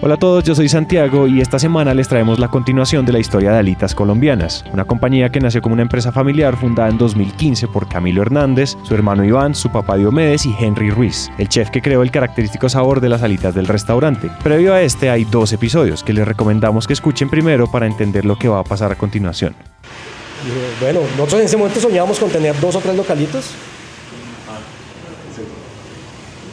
Hola a todos, yo soy Santiago y esta semana les traemos la continuación de la historia de Alitas Colombianas, una compañía que nació como una empresa familiar fundada en 2015 por Camilo Hernández, su hermano Iván, su papá Diomedes y Henry Ruiz, el chef que creó el característico sabor de las alitas del restaurante. Previo a este hay dos episodios que les recomendamos que escuchen primero para entender lo que va a pasar a continuación. Bueno, nosotros en ese momento soñábamos con tener dos o tres localitos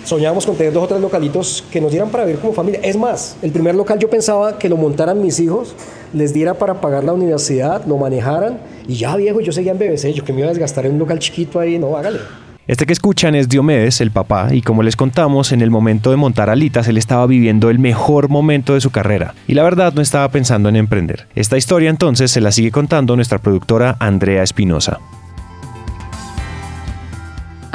soñábamos con tener dos o tres localitos que nos dieran para vivir como familia. Es más, el primer local yo pensaba que lo montaran mis hijos, les diera para pagar la universidad, lo manejaran y ya viejo, yo seguía en BBC, yo que me iba a desgastar en un local chiquito ahí, no, hágale. Este que escuchan es Diomedes, el papá, y como les contamos, en el momento de montar alitas él estaba viviendo el mejor momento de su carrera, y la verdad no estaba pensando en emprender. Esta historia entonces se la sigue contando nuestra productora Andrea Espinosa.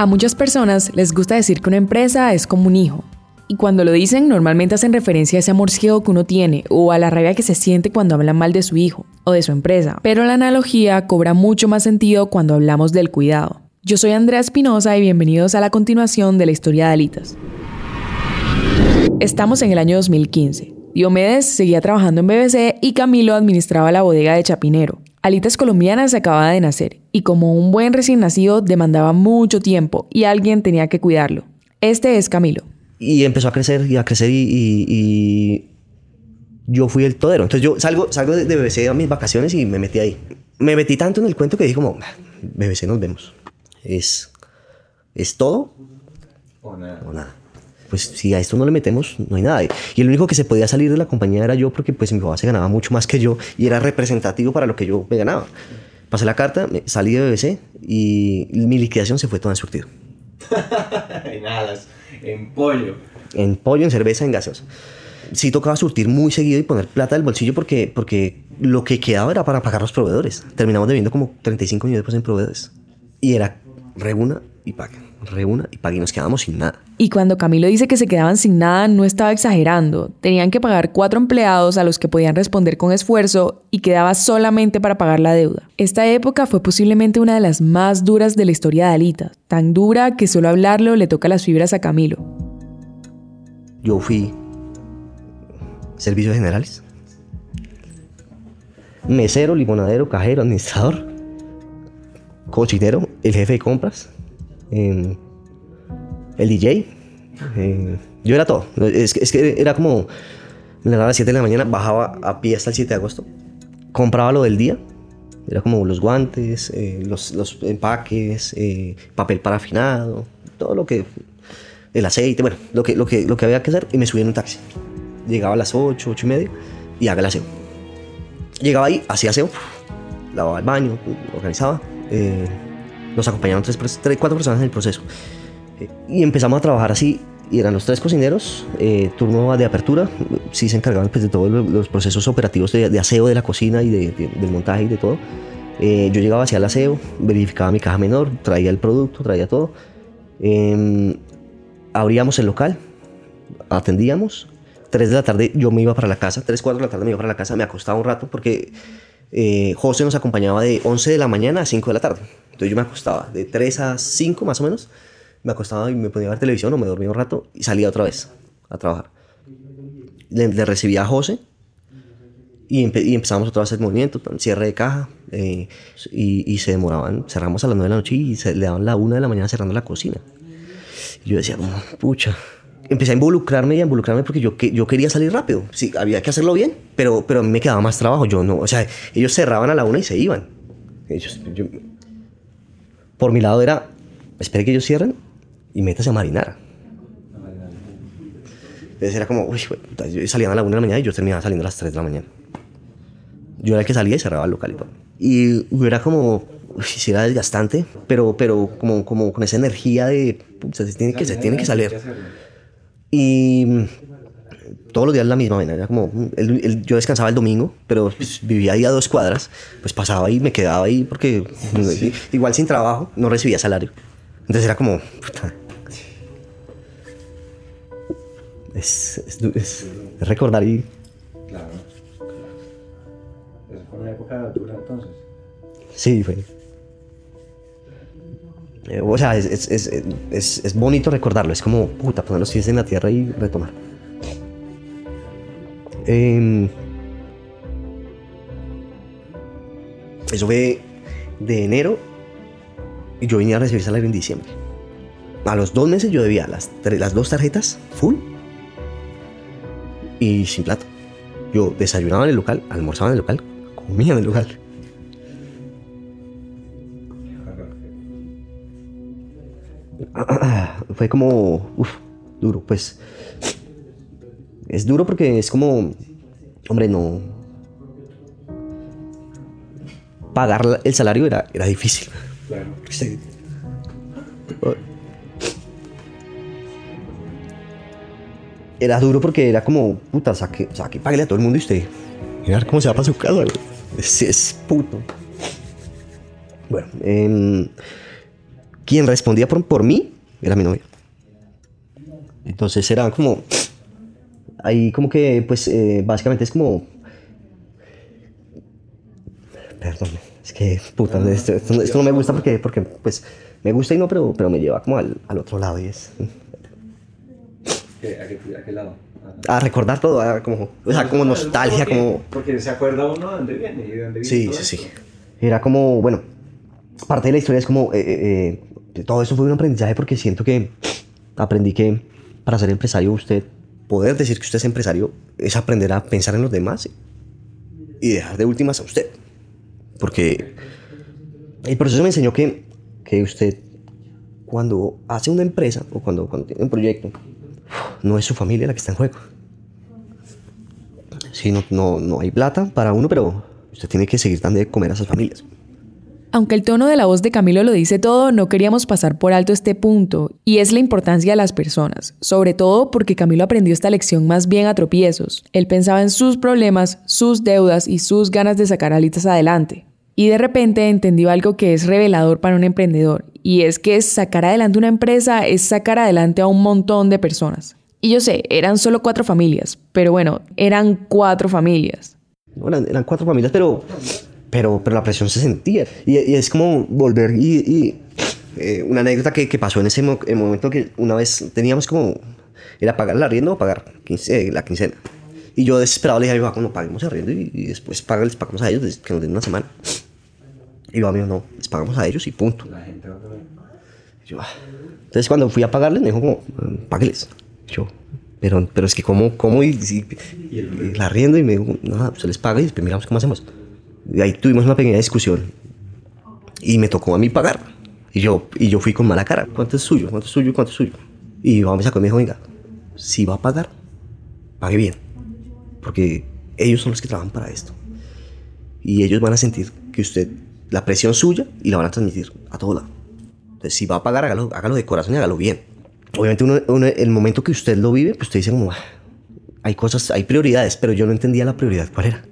A muchas personas les gusta decir que una empresa es como un hijo. Y cuando lo dicen, normalmente hacen referencia a ese amor ciego que uno tiene o a la rabia que se siente cuando hablan mal de su hijo o de su empresa. Pero la analogía cobra mucho más sentido cuando hablamos del cuidado. Yo soy Andrea Espinosa y bienvenidos a la continuación de la historia de Alitas. Estamos en el año 2015. Diomedes seguía trabajando en BBC y Camilo administraba la bodega de Chapinero. Alitas Colombianas acababa de nacer y como un buen recién nacido demandaba mucho tiempo y alguien tenía que cuidarlo. Este es Camilo. Y empezó a crecer y a crecer y, yo fui el todero. Entonces yo salgo, salgo de BBC a mis vacaciones y me metí ahí. Me metí tanto en el cuento que dije como, BBC nos vemos. Es, es todo o nada. O nada pues si a esto no le metemos, no hay nada. Y el único que se podía salir de la compañía era yo, porque pues mi papá se ganaba mucho más que yo y era representativo para lo que yo me ganaba. Pasé la carta, salí de BBC y mi liquidación se fue toda en surtido. en alas, en pollo. En pollo, en cerveza, en gaseos. Sí tocaba surtir muy seguido y poner plata del bolsillo porque, porque lo que quedaba era para pagar los proveedores. Terminamos debiendo como 35 millones de pesos en proveedores. Y era reguna y paga reúna y pague y nos quedamos sin nada. Y cuando Camilo dice que se quedaban sin nada, no estaba exagerando. Tenían que pagar cuatro empleados a los que podían responder con esfuerzo y quedaba solamente para pagar la deuda. Esta época fue posiblemente una de las más duras de la historia de Alita, tan dura que solo hablarlo le toca las fibras a Camilo. Yo fui servicios generales, mesero, limonadero, cajero, administrador, cocinero, el jefe de compras, el DJ. yo era todo. Es, que era como, me levantaba a las 7 de la mañana, bajaba a pie hasta el 7 de agosto, compraba lo del día. Era como los guantes, eh, los, los, empaques, eh, papel parafinado, todo lo que, el aceite, bueno, lo que, lo, que, lo que había que hacer y me subía en un taxi. Llegaba a las 8, 8 y media y haga el aseo. Llegaba ahí, hacía aseo, lavaba el baño, organizaba. Eh, nos acompañaron tres, tres, cuatro personas en el proceso. Eh, y empezamos a trabajar así. Y eran los tres cocineros, eh, turno de apertura, sí se encargaban pues, de todos los procesos operativos de, aseo de la cocina y de, del montaje y de todo. Eh, yo llegaba hacia el aseo, verificaba mi caja menor, traía el producto, traía todo. Em, abríamos el local, atendíamos. Tres de la tarde yo me iba para la casa, tres, cuatro de la tarde me iba para la casa, me acostaba un rato porque eh, José nos acompañaba de 11 de la mañana a 5 de la tarde. Entonces yo me acostaba de 3 a 5 más o menos. Me acostaba y me ponía a ver televisión o me dormía un rato y salía otra vez a trabajar. Le, recibía a José y, empezamos otra vez el movimiento, cierre de caja. Eh, y, se demoraban, cerramos a las 9 de la noche y se le daban la 1 de la mañana cerrando la cocina. Y yo decía, pucha, empecé a involucrarme y a involucrarme porque yo, yo quería salir rápido. Sí, había que hacerlo bien, pero, pero a mí me quedaba más trabajo. Yo no, o sea, ellos cerraban a la una y se iban. Ellos, por mi lado era, espere que ellos cierren y métase a marinar. Entonces era como, uy, salían a la una de la mañana y yo terminaba saliendo a las 3 de la mañana. Yo era el que salía y cerraba el local y todo. Y era como, sí era desgastante, pero, pero como, como con esa energía de, se tiene que, se tiene que salir. Y mm, todos los días la misma manera. Era como, yo descansaba el domingo, pero pues, vivía ahí a dos cuadras. Pues pasaba ahí, me quedaba ahí porque igual sin trabajo no recibía salario. Entonces era como, Es, es, recordar y... Claro. fue una época dura entonces. Sí, fue. O sea, es, es, bonito recordarlo. Es como, puta, poner los pies en la tierra y retomar. Em, eso fue de enero y yo venía a recibir salario en diciembre. A los dos meses yo debía las, las dos tarjetas full y sin plata. Yo desayunaba en el local, almorzaba en el local, comía en el local. Fue como, uf, duro, pues. Es duro porque es como, hombre, no. Pagar el salario era, era difícil. Claro. Sí. Era duro porque era como, puta, saque, saque, páguele a todo el mundo y usted. Mirar cómo se va para su casa, güey. Es, es puto. Bueno, em, quien respondía por, por mí era mi novia. Entonces era como. Ahí, como que, pues, eh, básicamente es como. Perdón, es que, puta, esto, esto no- esto no me gusta porque, porque, pues, me gusta y no, pero, pero me lleva como al, al otro lado y es. ¿Qué- ¿A qué, a qué lado? A recordar todo, a como, o sea, como nostalgia, Porque- como. Porque se acuerda uno de dónde viene y de dónde viene Sí, todo sí, sí. Era como, bueno, parte de la historia es como, eh, eh, eh, todo eso fue un aprendizaje porque siento que aprendí que para ser empresario usted, poder decir que usted es empresario, es aprender a pensar en los demás y dejar de últimas a usted. Porque el proceso me enseñó que, que usted, cuando hace una empresa o cuando, tiene un proyecto, no es su familia la que está en juego. Sí, no, no, no hay plata para uno, pero usted tiene que seguir dando de comer a esas familias. Aunque el tono de la voz de Camilo lo dice todo, no queríamos pasar por alto este punto, y es la importancia de las personas, sobre todo porque Camilo aprendió esta lección más bien a tropiezos. Él pensaba en sus problemas, sus deudas y sus ganas de sacar alitas adelante. Y de repente entendió algo que es revelador para un emprendedor, y es que sacar adelante una empresa es sacar adelante a un montón de personas. Y yo sé, eran solo cuatro familias, pero bueno, eran cuatro familias. No, Eran, eran cuatro familias, pero, pero, pero la presión se sentía. Y, y es como volver y... y, eh, una anécdota que, que pasó en ese mo- el momento que una vez teníamos como... Era pagar el arriendo o pagar quince- eh, la quincena. Y yo desesperado le dije a mi papá, no, paguemos el arriendo y, y después paga- les pagamos a ellos, que nos den una semana. Y me dijo, no, les pagamos a ellos y punto. La comer. Yo, ah. Entonces cuando fui a pagarles me dijo como, "Mm, págueles. Yo, pero, pero es que cómo, cómo y, y, y la riendo y me dijo, nada, se les paga y después miramos cómo hacemos. Y ahí tuvimos una pequeña discusión y me tocó a mí pagar. Y yo, y yo fui con mala cara, ¿cuánto es suyo? ¿Cuánto es suyo? ¿Cuánto es suyo? Y y me dijo, venga, si va a pagar, pague bien. Porque ellos son los que trabajan para esto. Y ellos van a sentir que usted, la presión suya y la van a transmitir a todo lado. Entonces, si va a pagar, hágalo, hágalo de corazón y hágalo bien. Obviamente, uno, uno- el momento que usted lo vive, pues usted dice como, "Ah, hay cosas, hay prioridades, pero yo no entendía la prioridad cuál era.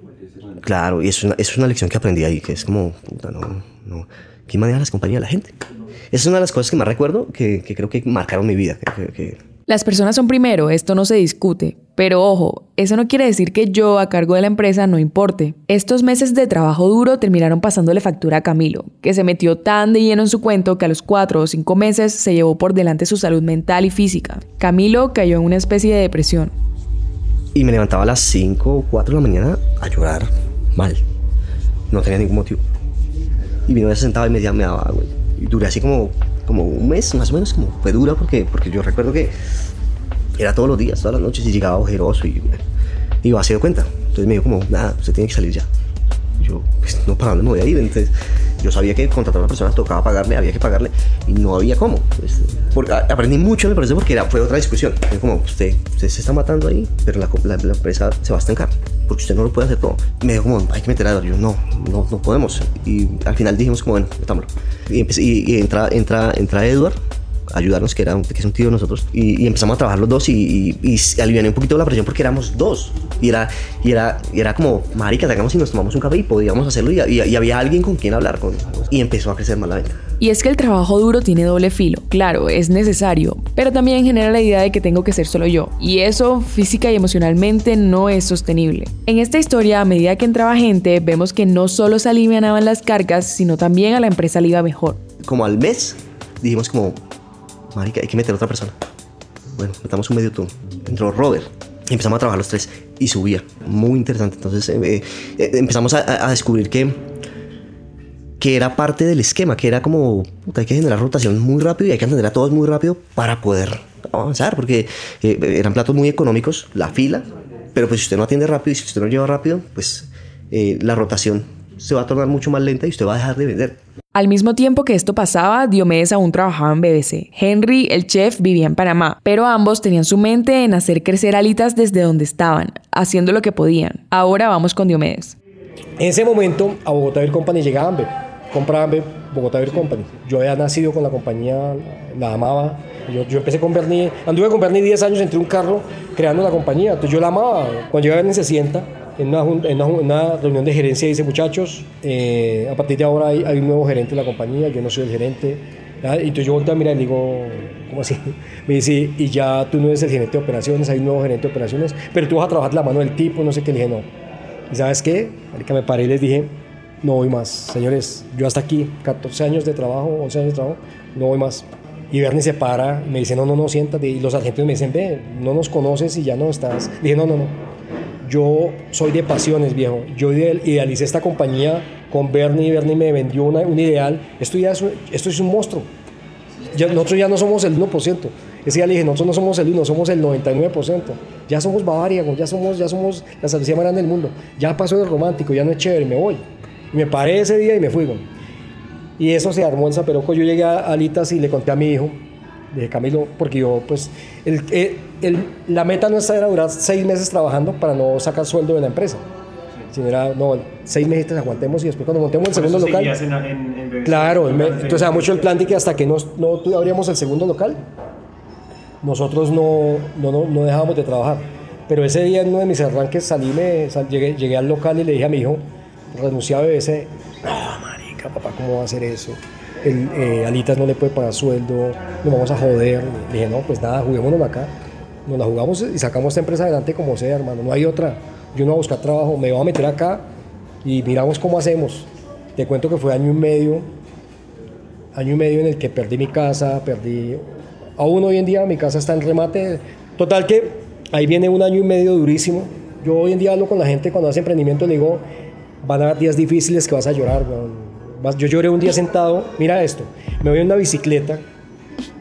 Claro, y es una, es una lección que aprendí ahí, que es como, puta, no, no. ¿Quién maneja las compañías de la gente? Esa es una de las cosas que más recuerdo, que, que creo que marcaron mi vida. que- que- que, Las personas son primero, esto no se discute. Pero ojo, eso no quiere decir que yo a cargo de la empresa no importe. Estos meses de trabajo duro terminaron pasándole factura a Camilo, que se metió tan de lleno en su cuento que a los cuatro o cinco meses se llevó por delante su salud mental y física. Camilo cayó en una especie de depresión. Y me levantaba a las 5 o 4 de la mañana a llorar mal. No tenía ningún motivo. Y mi novia se sentaba y me, me daba agua. Y duré así como, como un mes, más o menos, como fue dura porque, porque yo recuerdo que era todos los días, todas las noches y llegaba ojeroso y y iba a de cuenta. Entonces me dijo como, nada, usted tiene que salir ya. Yo, pues, no, ¿para dónde me voy a ir? Entonces yo sabía que contratar a una persona tocaba pagarle, había que pagarle y no había cómo. Pues, porque, aprendí mucho el proceso porque era, fue otra discusión. Fue como, usted, usted se está matando ahí, pero la, la- la empresa se va a estancar porque usted no lo puede hacer todo. Me dijo como, hay que meter a. Yo, no, no, no podemos. Y al final dijimos como, bueno, metámoslo. Y, empecé- y, y entra, entra, entra Edward ayudarnos, que, era un, que es un tío de nosotros, y, y empezamos a trabajar los dos y, y, y aliviané un poquito la presión porque éramos dos. Y era, y era, y era como, marica, sacamos y nos tomamos un café y podíamos hacerlo y, había alguien con quien hablar. Con, y empezó a crecer más la venta. Y es que el trabajo duro tiene doble filo. Claro, es necesario, pero también genera la idea de que tengo que ser solo yo. Y eso, física y emocionalmente, no es sostenible. En esta historia, a medida que entraba gente, vemos que no solo se alivianaban las cargas, sino también a la empresa le iba mejor. Como al mes dijimos como, marica, hay que meter a otra persona. Bueno, metamos un medio turno. Entró Robert y empezamos a trabajar los tres. y subía. Muy interesante. Entonces eh, eh, empezamos a, a descubrir que que era parte del esquema, que era como, puta, hay que generar rotación muy rápido y hay que atender a todos muy rápido para poder avanzar, porque eh, eran platos muy económicos, la fila, pero pues si usted no atiende rápido y si usted no lleva rápido, pues eh, la rotación se va a tornar mucho más lenta y usted va a dejar de vender. Al mismo tiempo que esto pasaba, Diomedes aún trabajaba en BBC. Henry, el chef, vivía en Panamá, pero ambos tenían su mente en hacer crecer alitas desde donde estaban, haciendo lo que podían. Ahora vamos con Diomedes. En ese momento, a Bogotá Beer Company llegaba Amber. Compraba Amber, Bogotá Beer Company. Yo había nacido con la compañía, la amaba. Yo, yo empecé con Bernie, anduve con Bernie 10 años entre un carro creando la compañía. Entonces yo la amaba. Cuando llega Bernie se sienta en una, en una, una reunión de gerencia dice, muchachos, eh, a partir de ahora hay, hay un nuevo gerente de la compañía, yo no soy el gerente. ¿ya? Y entonces yo volteo a mirar y le digo, ¿cómo así? Me dice, y ya tú no eres el gerente de operaciones, hay un nuevo gerente de operaciones, pero tú vas a trabajar la mano del tipo, no sé qué. Le dije, no. ¿Y sabes qué? Marica, me paré y les dije, no voy más. Señores, yo hasta aquí, 14 años de trabajo, 11 años de trabajo, no voy más. Y Bernie se para me dice, no, no, no, siéntate. Y los argentinos me dicen, ve, no nos conoces y ya no estás. Dije, no, no, no. Yo soy de pasiones, viejo. Yo ideal- idealicé esta compañía con Bernie. Bernie me vendió una- un ideal. Esto ya es, un- esto es un monstruo. Ya- nosotros ya no somos el 1%. Ese día le dije, nosotros no somos el 1, somos el 99%. Ya somos Bavaria, ya somos, ya somos la grande del mundo. Ya pasó el romántico, ya no es chévere, me voy. Y me paré ese día y me fui. Y eso se armó en Zaperoco. Yo llegué a Alitas y le conté a mi hijo, dije, Camilo, porque yo, pues, el, el- el- la meta nuestra era durar seis meses trabajando para no sacar sueldo de la empresa. Sino era, no, seis meses aguantemos y después cuando montemos el segundo local. Claro, me- entonces era mucho el plan de que hasta que no, no abríamos el segundo local, nosotros no, no, no, no dejábamos de trabajar. Pero ese día en uno de mis arranques salí, me, sal- llegué, llegué al local y le dije a mi hijo, renuncié a BBC, no, marica, papá, ¿cómo va a hacer eso? El, eh, Alitas no le puede pagar sueldo, nos vamos a joder. Le dije, no, pues nada, juguémonos acá. Nos la jugamos y sacamos esta empresa adelante como sea, hermano, no hay otra. Yo no voy a buscar trabajo, me voy a meter acá y miramos cómo hacemos. Te cuento que fue año y medio, año y medio en el que perdí mi casa, perdí... Aún hoy en día mi casa está en remate. Total que ahí viene un año y medio durísimo. Yo hoy en día hablo con la gente cuando hace emprendimiento, le digo, van a haber días difíciles que vas a llorar. weón. Yo lloré un día sentado, mira esto, me voy en una bicicleta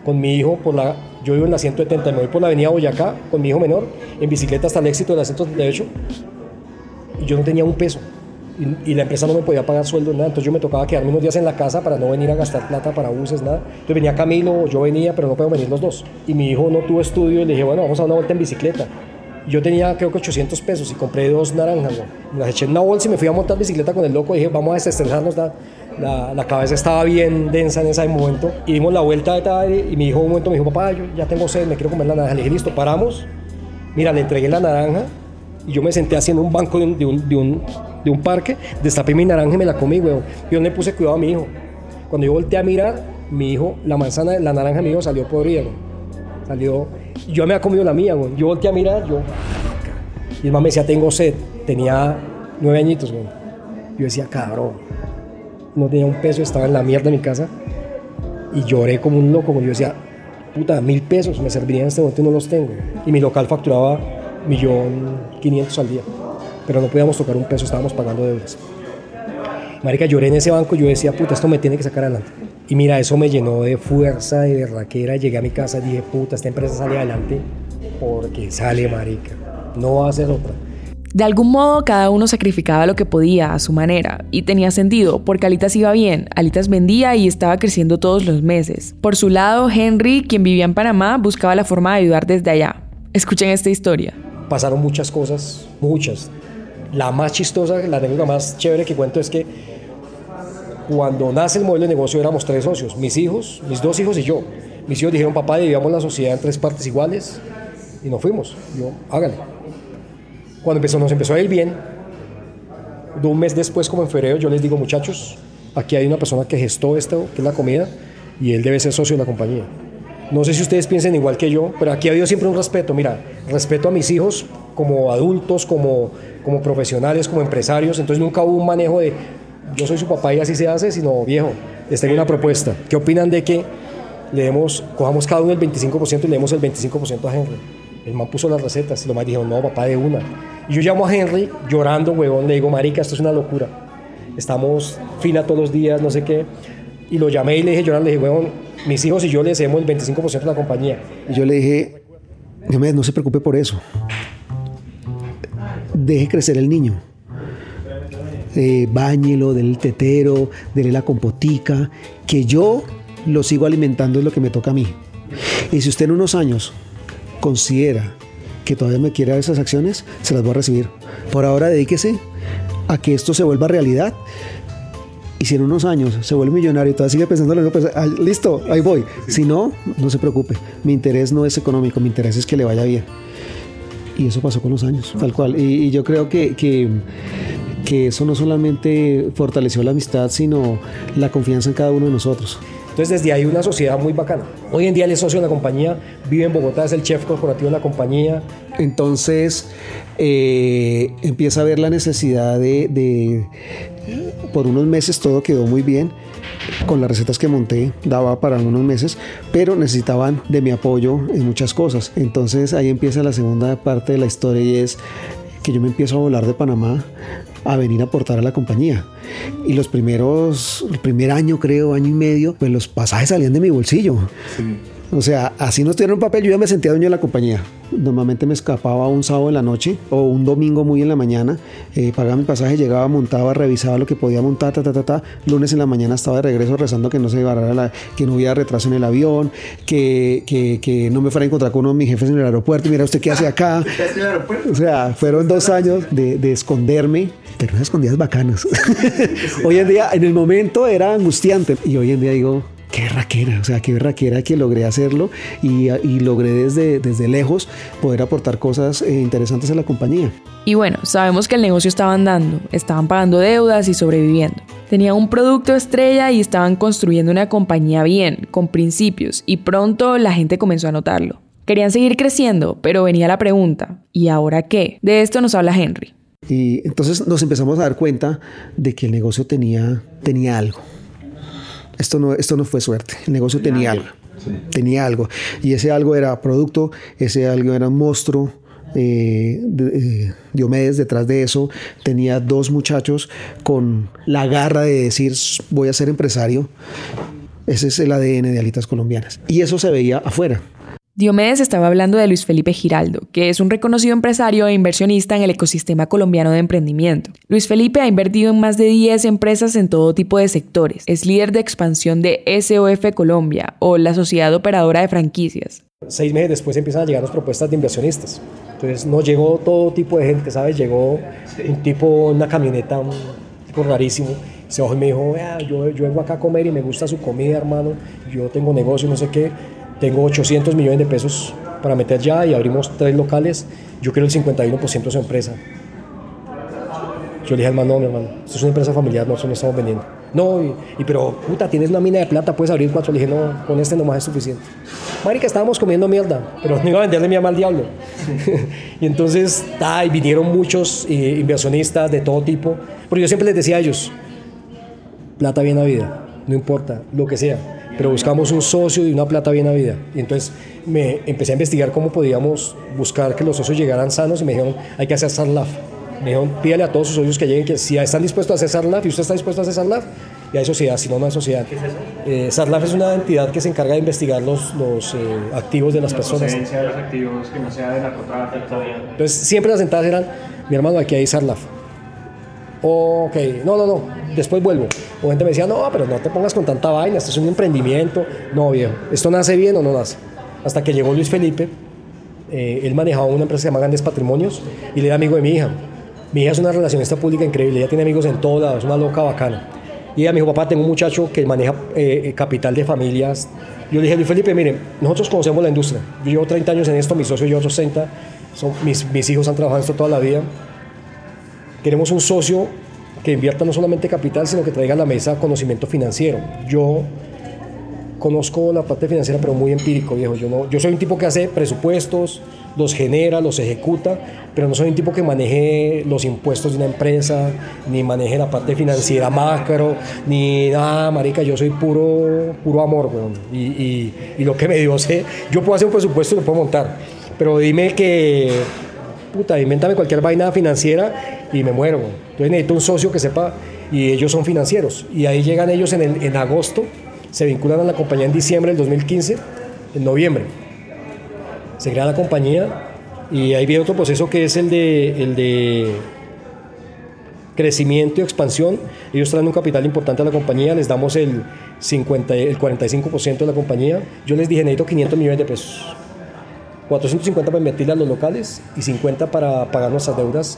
con mi hijo por la... Yo vivo en la 170, me voy por la avenida Boyacá con mi hijo menor, en bicicleta hasta el éxito de la 138 y yo no tenía un peso. Y, y la empresa no me podía pagar sueldo, nada. Entonces yo me tocaba quedarme unos días en la casa para no venir a gastar plata para buses, nada. Entonces venía Camilo, yo venía, pero no podemos venir los dos. Y mi hijo no tuvo estudio y le dije, bueno, vamos a una vuelta en bicicleta. Yo tenía creo que 800 pesos y compré dos naranjas. Me las eché en una bolsa y me fui a montar bicicleta con el loco. Y dije, vamos a desestresarnos. La, la cabeza estaba bien densa en ese momento. Y dimos la vuelta de tarde y mi hijo un momento me dijo, papá, yo ya tengo sed, me quiero comer la naranja. Le dije, listo, paramos. Mira, le entregué la naranja y yo me senté en un banco de un, de un, de un, parque, destapé mi naranja y me la comí, weón. Yo le puse cuidado a mi hijo. Cuando yo volteé a mirar, mi hijo, la manzana, la naranja mi hijo salió podrida, weón. Salió. Yo me había comido la mía, weón. Yo volteé a mirar, yo. Y el mamá me decía, tengo sed. Tenía nueve añitos, weón. Yo decía, cabrón. No tenía un peso, estaba en la mierda de mi casa. Y lloré como un loco, yo decía, puta, mil pesos me servirían en este momento y no los tengo. Y mi local facturaba millón quinientos al día. Pero no podíamos tocar un peso, estábamos pagando deudas. Marica, lloré en ese banco y yo decía, puta, esto me tiene que sacar adelante. Y mira, eso me llenó de fuerza, de berraquera. Llegué a mi casa y dije, puta, esta empresa sale adelante porque sale, marica. No va a ser otra. De algún modo, cada uno sacrificaba lo que podía a su manera, y tenía sentido, porque Alitas iba bien, Alitas vendía y estaba creciendo todos los meses. Por su lado, Henry, quien vivía en Panamá, buscaba la forma de ayudar desde allá. Escuchen esta historia. pasaron muchas cosas, muchas. La más chistosa, la anécdota más chévere que cuento es que cuando nace el modelo de negocio éramos tres socios, mis hijos, mis dos hijos y yo. Mis hijos dijeron, papá, dividamos la sociedad en tres partes iguales y nos fuimos. Yo, hágale. Cuando empezó, nos empezó a ir bien, de un mes después, como en febrero, yo les digo, muchachos, aquí hay una persona que gestó esto, que es la comida, y él debe ser socio de la compañía. No sé si ustedes piensen igual que yo, pero aquí ha habido siempre un respeto. Mira, respeto a mis hijos como adultos, como, como profesionales, como empresarios. Entonces nunca hubo un manejo de yo soy su papá y así se hace, sino viejo, les tengo una propuesta. ¿Qué opinan de que le demos, cojamos cada uno el 25% y le demos el 25% a Henry? El man puso las recetas y los más dijeron, no, papá, de una. Y yo llamo a Henry llorando, huevón, le digo, marica, esto es una locura. Estamos fina todos los días, no sé qué. Y lo llamé y le dije llorando, le dije, huevón, mis hijos y yo le hacemos el 25% de la compañía. Y yo le dije, no se preocupe por eso. Deje crecer el niño. Eh, báñelo, dele el tetero, dele la compotica, que yo lo sigo alimentando es lo que me toca a mí. Y si usted en unos años considera que todavía me quiere dar esas acciones, se las voy a recibir. Por ahora dedíquese a que esto se vuelva realidad. Y si en unos años se vuelve millonario y todavía sigue pensando pues, ah, listo, ahí voy. Si no, no se preocupe. Mi interés no es económico, mi interés es que le vaya bien. Y eso pasó con los años, tal cual. Y, y yo creo que, que, que eso no solamente fortaleció la amistad, sino la confianza en cada uno de nosotros. Entonces desde ahí una sociedad muy bacana. Hoy en día él es socio de la compañía, vive en Bogotá, es el chef corporativo de la compañía. Entonces eh, empieza a ver la necesidad de, por unos meses todo quedó muy bien. Con las recetas que monté daba para unos meses, pero necesitaban de mi apoyo en muchas cosas. Entonces ahí empieza la segunda parte de la historia y es que yo me empiezo a volar de Panamá a venir a aportar a la compañía. Y los primeros, el primer año creo, año y medio, pues los pasajes salían de mi bolsillo. O sea, así no estuviera un papel, yo ya me sentía dueño de la compañía. Normalmente me escapaba un sábado en la noche o un domingo muy en la mañana, eh, pagaba mi pasaje, llegaba, montaba, revisaba lo que podía montar, ta, ta, ta, ta. Lunes en la mañana estaba de regreso rezando que no se la, que no hubiera retraso en el avión, que, que, que, no me fuera a encontrar con uno de mis jefes en el aeropuerto. Mira, ¿usted qué hace acá? o sea, fueron dos años de, de esconderme, pero unas escondidas bacanas. hoy en día, en el momento era angustiante y hoy en día digo, qué raquera, o sea, qué raquera que logré hacerlo y, y logré desde, desde lejos poder aportar cosas eh, interesantes a la compañía. Y bueno, sabemos que el negocio estaba andando, estaban pagando deudas y sobreviviendo. Tenían un producto estrella y estaban construyendo una compañía bien, con principios, y pronto la gente comenzó a notarlo. Querían seguir creciendo, pero venía la pregunta, ¿y ahora qué? De esto nos habla Henry. Y entonces nos empezamos a dar cuenta de que el negocio tenía, tenía algo. Esto no, esto no fue suerte, el negocio tenía algo. Sí. Tenía algo. Y ese algo era producto, ese algo era un monstruo. Eh, eh, Diomedes detrás de eso tenía dos muchachos con la garra de decir voy a ser empresario. Ese es el ADN de Alitas Colombianas. Y eso se veía afuera. Diomedes estaba hablando de Luis Felipe Giraldo, que es un reconocido empresario e inversionista en el ecosistema colombiano de emprendimiento. Luis Felipe ha invertido en más de 10 empresas en todo tipo de sectores. Es líder de expansión de SOF Colombia o la Sociedad Operadora de Franquicias. Seis meses después empiezan a llegar las propuestas de inversionistas. Entonces no llegó todo tipo de gente, ¿sabes? Llegó un tipo una camioneta, un tipo rarísimo. Se bajó y me dijo, yo, yo vengo acá a comer y me gusta su comida, hermano. Yo tengo negocio, no sé qué tengo 800 millones de pesos para meter ya y abrimos tres locales. Yo quiero el 51% de su empresa. Yo le dije al hermano, no, mi hermano, esto es una empresa familiar, nosotros no estamos vendiendo. No, y, pero puta, tienes una mina de plata, puedes abrir cuatro. Le dije, no, con este nomás es suficiente. Marica, estábamos comiendo mierda, pero no iba a venderle mi alma al diablo. y entonces, ah, vinieron muchos eh, inversionistas de todo tipo. Pero yo siempre les decía a ellos, plata bien a vida, no importa, lo que sea pero buscamos un socio y una plata bien habida. Y entonces me empecé a investigar cómo podíamos buscar que los socios llegaran sanos y me dijeron, hay que hacer SARLAF. Me dijeron, pídale a todos sus socios que lleguen que si están dispuestos a hacer SARLAF y usted está dispuesto a hacer SARLAF, y hay sociedad, si no, no hay sociedad. ¿Qué es eso? Eh, SARLAF es una entidad que se encarga de investigar los, los eh, activos de las La personas. procedencia de los activos que no sea de narcotráfico. Entonces siempre las entradas eran, mi hermano, aquí hay SARLAF. Ok, no, no, no, después vuelvo. O gente me decía, no, pero no te pongas con tanta vaina, esto es un emprendimiento. No, viejo, ¿esto nace bien o no nace? Hasta que llegó Luis Felipe, eh, él manejaba una empresa que se llama Grandes Patrimonios y él era amigo de mi hija. Mi hija es una relacionista pública increíble, ella tiene amigos en todos lados, es una loca bacana. Y ella me dijo, papá, tengo un muchacho que maneja eh, capital de familias. Yo le dije, Luis Felipe, mire, nosotros conocemos la industria. Yo llevo 30 años en esto, mi socio y yo otros 60. Son, mis, mis hijos han trabajado en esto toda la vida. Queremos un socio que invierta no solamente capital, sino que traiga a la mesa conocimiento financiero. Yo conozco la parte financiera, pero muy empírico, viejo. Yo, no, yo soy un tipo que hace presupuestos, los genera, los ejecuta, pero no soy un tipo que maneje los impuestos de una empresa, ni maneje la parte financiera macro, ni nada, marica. Yo soy puro, puro amor, weón. Y, y, lo que me dio, sé, yo puedo hacer un presupuesto y lo puedo montar, pero dime que puta, invéntame cualquier vaina financiera y me muero. Entonces necesito un socio que sepa, y ellos son financieros. Y ahí llegan ellos en, el, en agosto, se vinculan a la compañía en diciembre del 2015, en noviembre. Se crea la compañía y ahí viene otro proceso que es el de, el de crecimiento y expansión. Ellos traen un capital importante a la compañía, les damos el, 50, el 45% de la compañía. Yo les dije, necesito 500 millones de pesos. 450 para invertirle a los locales y 50 para pagar nuestras deudas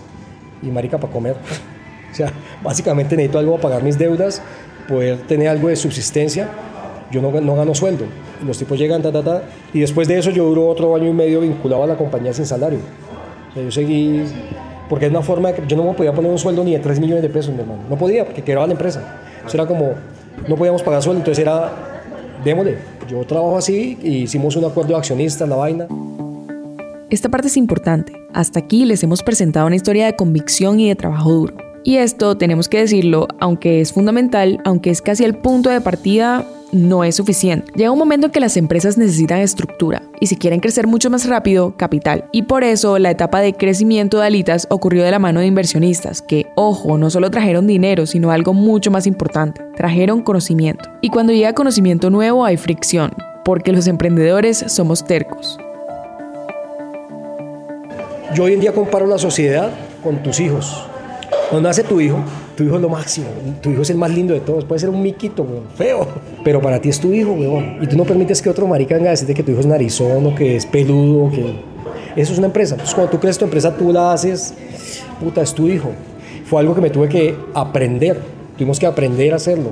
y marica para comer. O sea, básicamente necesito algo para pagar mis deudas, poder tener algo de subsistencia. Yo no, no gano sueldo. Los tipos llegan, ta, ta, ta. Y después de eso yo duro otro año y medio vinculado a la compañía sin salario. O sea, yo seguí, porque es una forma de yo no me podía poner un sueldo ni de 3 millones de pesos, mi hermano. No podía, porque quebraba la empresa. Eso era como, no podíamos pagar sueldo, entonces era, démosle. Yo trabajo así y hicimos un acuerdo de accionistas, la vaina. Esta parte es importante. Hasta aquí les hemos presentado una historia de convicción y de trabajo duro. Y esto, tenemos que decirlo, aunque es fundamental, aunque es casi el punto de partida, no es suficiente. Llega un momento en que las empresas necesitan estructura y si quieren crecer mucho más rápido, capital. Y por eso la etapa de crecimiento de Alitas ocurrió de la mano de inversionistas que, ojo, no solo trajeron dinero, sino algo mucho más importante, trajeron conocimiento. Y cuando llega conocimiento nuevo hay fricción, porque los emprendedores somos tercos. Yo hoy en día comparo la sociedad con tus hijos. Cuando nace tu hijo, tu hijo es lo máximo. Tu hijo es el más lindo de todos. Puede ser un miquito, feo. Pero para ti es tu hijo, weón. Y tú no permites que otro marica venga a decirte que tu hijo es narizón o que es peludo. que... Eso es una empresa. Entonces, cuando tú crees tu empresa, tú la haces. Puta, es tu hijo. Fue algo que me tuve que aprender. Tuvimos que aprender a hacerlo.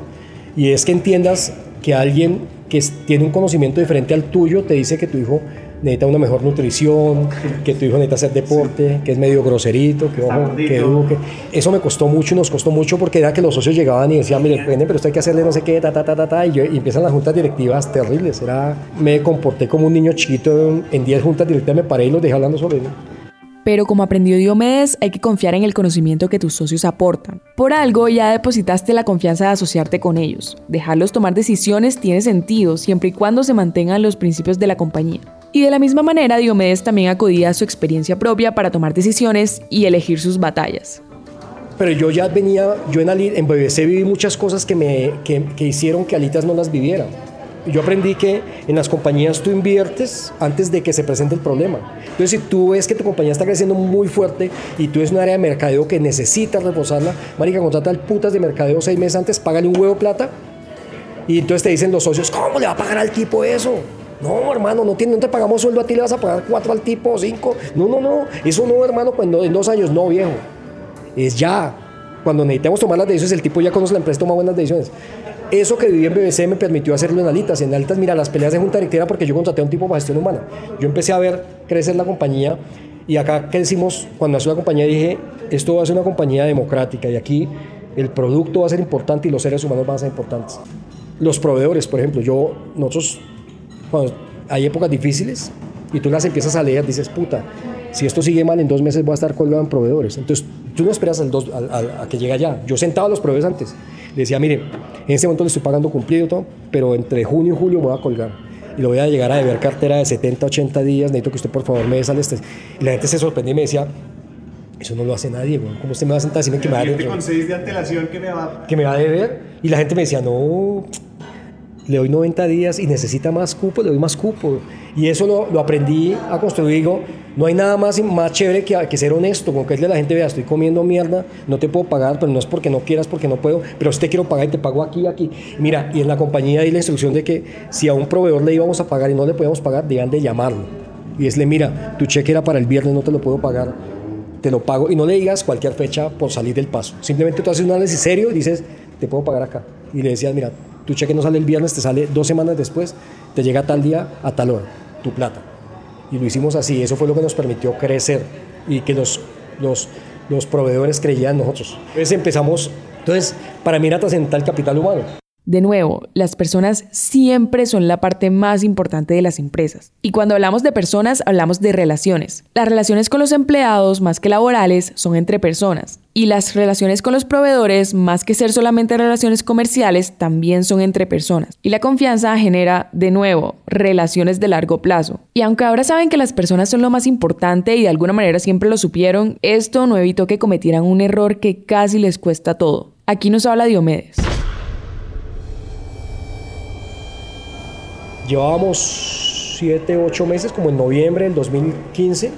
Y es que entiendas que alguien que tiene un conocimiento diferente al tuyo te dice que tu hijo necesita una mejor nutrición, que tu hijo necesita hacer deporte, que es medio groserito, que ojo, que eduque. Eso me costó mucho y nos costó mucho porque era que los socios llegaban y decían, mire, pero esto hay que hacerle no sé qué, ta, ta, ta, ta, ta, y, yo, y empiezan las juntas directivas terribles. Era, me comporté como un niño chiquito en 10 juntas directivas, me paré y los dejé hablando sobre. Pero como aprendió Diomedes, hay que confiar en el conocimiento que tus socios aportan. Por algo ya depositaste la confianza de asociarte con ellos. Dejarlos tomar decisiones tiene sentido siempre y cuando se mantengan los principios de la compañía. Y de la misma manera, Diomedes también acudía a su experiencia propia para tomar decisiones y elegir sus batallas. Pero yo ya venía, yo en, BBC viví muchas cosas que, me, que, que hicieron que Alitas no las viviera. Yo aprendí que en las compañías tú inviertes antes de que se presente el problema. Entonces, si tú ves que tu compañía está creciendo muy fuerte y tú es un área de mercadeo que necesitas reforzarla, marica, contrata al putas de mercadeo seis meses antes, págale un huevo plata y entonces te dicen los socios, ¿cómo le va a pagar al tipo eso? No, hermano, no, no te pagamos sueldo a ti, le vas a pagar cuatro al tipo cinco. No, no, no. Eso no, hermano, cuando en dos años, no, viejo. Es ya. Cuando necesitamos tomar las decisiones, el tipo ya conoce la empresa, toma buenas decisiones. Eso que viví en BBC me permitió hacerlo en Alitas. En Alitas, mira, las peleas de junta directiva porque yo contraté a un tipo para gestión humana. Yo empecé a ver crecer la compañía y acá crecimos, cuando nació la compañía dije, esto va a ser una compañía democrática y aquí el producto va a ser importante y los seres humanos van a ser importantes. Los proveedores, por ejemplo, yo, nosotros cuando hay épocas difíciles y tú las empiezas a leer, dices, puta, si esto sigue mal, en dos meses voy a estar colgado en proveedores. Entonces, tú no esperas al dos, a que llegue allá. Yo sentaba a los proveedores antes. Le decía, mire, en este momento le estoy pagando cumplido todo, pero entre junio y julio me voy a colgar. Y lo voy a llegar a deber cartera de 70, 80 días. Necesito que usted, por favor, me des este. Y la gente se sorprendía y me decía, eso no lo hace nadie, güey. ¿Cómo usted me va a sentar a decirme que me va a deber? con seis de antelación que me va... Que me va a deber. Y la gente me decía, no, le doy 90 días y necesita más cupo, le doy más cupo. Y eso lo, lo aprendí a construir. Digo, no hay nada más, más chévere que, que ser honesto, con que es de la gente, vea, estoy comiendo mierda, no te puedo pagar, pero no es porque no quieras, porque no puedo, pero si te quiero pagar y te pago aquí, aquí. Mira, y en la compañía hay la instrucción de que si a un proveedor le íbamos a pagar y no le podíamos pagar, debían de llamarlo. Y decirle, mira, tu cheque era para el viernes, no te lo puedo pagar, te lo pago. Y no le digas cualquier fecha por salir del paso. Simplemente tú haces un análisis serio y dices, te puedo pagar acá. Y le decías, mira, tu cheque no sale el viernes, te sale dos semanas después, te llega tal día, a tal hora, tu plata. Y lo hicimos así, eso fue lo que nos permitió crecer y que los, los, los proveedores creían en nosotros. Entonces empezamos, entonces para mí era trascendental capital humano. De nuevo, las personas siempre son la parte más importante de las empresas. Y cuando hablamos de personas, hablamos de relaciones. Las relaciones con los empleados, más que laborales, son entre personas. Y las relaciones con los proveedores, más que ser solamente relaciones comerciales, también son entre personas. Y la confianza genera, de nuevo, relaciones de largo plazo. Y aunque ahora saben que las personas son lo más importante y de alguna manera siempre lo supieron, esto no evitó que cometieran un error que casi les cuesta todo. Aquí nos habla Diomedes. Llevábamos 7, 8 meses, como en noviembre del 2015,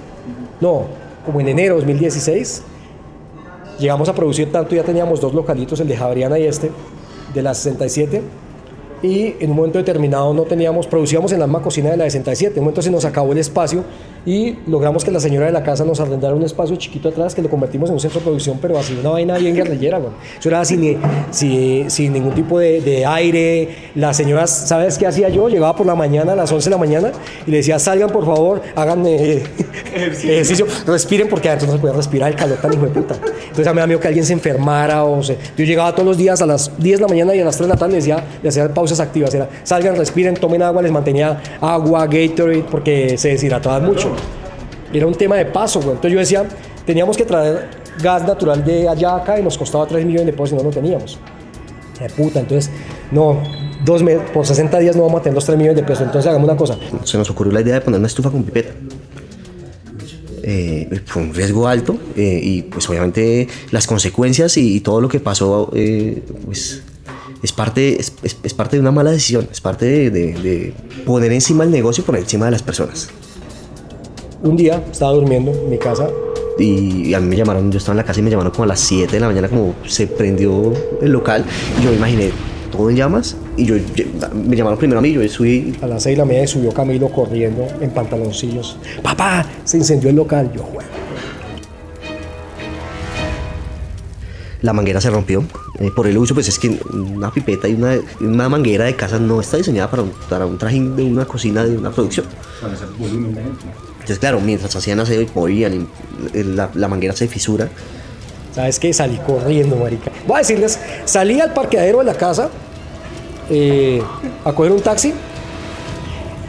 no, como en enero del 2016. Llegamos a producir tanto, ya teníamos dos localitos, el de Javeriana y este, de la 67 y en un momento determinado no teníamos, producíamos en la misma cocina de la 67, en un momento se nos acabó el espacio y logramos que la señora de la casa nos arrendara un espacio chiquito atrás que lo convertimos en un centro de producción, pero así una vaina bien guerrillera, bueno. Eso era sin, sin, sin ningún tipo de, de, aire. La señora, ¿sabes qué hacía yo? Llegaba por la mañana, a las 11 de la mañana, y le decía, salgan por favor, hagan eh, ejercicio, respiren, porque adentro no se puede respirar el calor tan hijo de puta. Entonces a mí me da miedo que alguien se enfermara, o sea, yo llegaba todos los días a las 10 de la mañana y a las 3 de la tarde le decía, le hacía activas, era, salgan, respiren, tomen agua, les mantenía agua, Gatorade, porque se deshidrataban mucho. Era un tema de paso, güey. Entonces yo decía, teníamos que traer gas natural de allá acá y nos costaba 3 millones de pesos y no lo teníamos. De puta, entonces, no, dos meses, por 60 días no vamos a tener los 3 millones de pesos. Entonces hagamos una cosa. Se nos ocurrió la idea de poner una estufa con pipeta. Eh, fue un riesgo alto eh, y pues obviamente las consecuencias y, y todo lo que pasó eh, pues es parte, es, es, parte de una mala decisión, es parte de, de, de poner encima el negocio por encima de las personas un día estaba durmiendo en mi casa. Y, a mí me llamaron, yo estaba en la casa y me llamaron como a las 7 de la mañana, como se prendió el local. Y yo me imaginé todo en llamas. Y yo, yo me llamaron primero a mí, yo subí. A las 6 de la mañana subió Camilo corriendo en pantaloncillos. ¡Papá! Se incendió el local. Yo, bueno. La manguera se rompió. Eh, por el uso, pues es que una pipeta y una, una manguera de casa no está diseñada para un, para un trajín de una cocina de una producción. Para volumen entonces, claro, mientras hacían aseo y movían, la, la, manguera se fisura. ¿Sabes qué? Salí corriendo, marica. Voy a decirles, salí al parqueadero de la casa eh, a coger un taxi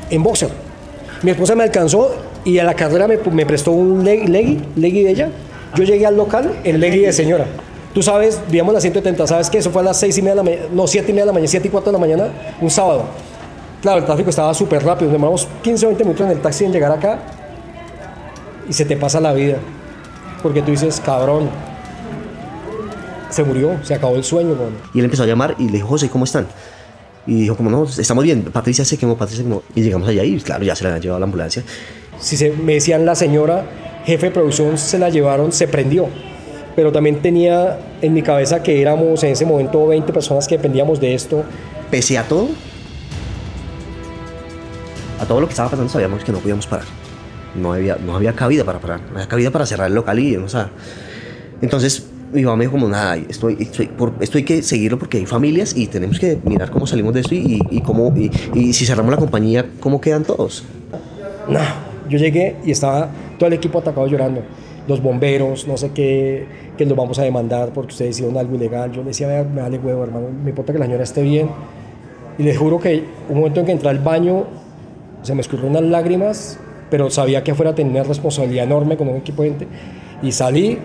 en boxer. Mi esposa me alcanzó y a la carrera me, me prestó un leggy, leggy, leggy de ella. Yo llegué al local en leggy de señora. Tú sabes, digamos la 170, ¿sabes qué? Eso fue a las 6 y media de la mañana, no, 7 y media de la mañana, 7 y 4 de la mañana, un sábado. Claro, el tráfico estaba súper rápido, nos demoramos 15 o 20 minutos en el taxi en llegar acá y se te pasa la vida. Porque tú dices, cabrón, se murió, se acabó el sueño. Man. Y él empezó a llamar y le dijo, José, ¿cómo están? Y dijo, como no, estamos bien, Patricia se quemó, Patricia se quemó. Y llegamos allá y claro, ya se la habían llevado a la ambulancia. Si se, me decían la señora, jefe de producción, se la llevaron, se prendió. Pero también tenía en mi cabeza que éramos en ese momento 20 personas que dependíamos de esto. Pese a todo, a todo lo que estaba pasando, sabíamos que no podíamos parar no había, no había cabida para parar, no había cabida para cerrar el local y o sea, entonces mi mamá me dijo como nada, esto, esto, esto hay que seguirlo porque hay familias y tenemos que mirar cómo salimos de esto y, y cómo, y, y, si cerramos la compañía, cómo quedan todos. No, yo llegué y estaba todo el equipo atacado llorando. Los bomberos, no sé qué, que los vamos a demandar porque ustedes hicieron algo ilegal. Yo le decía, me vale huevo, hermano, me importa que la señora esté bien. Y les juro que un momento en que entré al baño, se me escurrieron unas lágrimas pero sabía que afuera tenía una responsabilidad enorme con un equipo de gente. Y salí,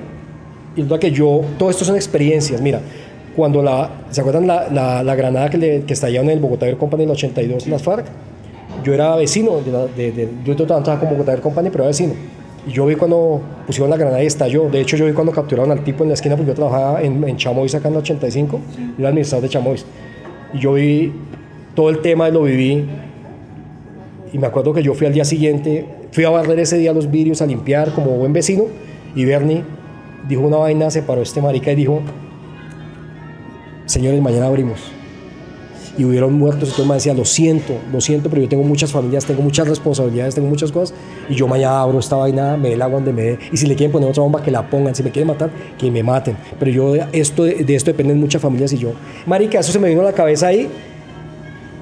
y lo que yo, todo esto son experiencias, mira, cuando la, ¿se acuerdan la, la, la granada que, le, que estallaron en el Bogotá Air Company en el 82 en las FARC? Yo era vecino, de, de, de yo trabajaba con Bogotá Air Company, pero era vecino. Yo vi cuando pusieron la granada y estalló. De hecho, yo vi cuando capturaron al tipo en la esquina, porque yo trabajaba en, en Chamois acá en el 85, y era administrador de Chamois. Y yo vi todo el tema, lo viví. Y me acuerdo que yo fui al día siguiente, fui a barrer ese día los vidrios, a limpiar como buen vecino. Y Bernie dijo una vaina, se paró este marica y dijo, señores, mañana abrimos. Y hubieron muertos el mundo decía, lo siento, lo siento, pero yo tengo muchas familias, tengo muchas responsabilidades, tengo muchas cosas. Y yo mañana abro esta vaina, me dé el agua donde me dé. Y si le quieren poner otra bomba, que la pongan. Si me quieren matar, que me maten. Pero yo, esto, de esto dependen muchas familias y yo. Marica, eso se me vino a la cabeza ahí.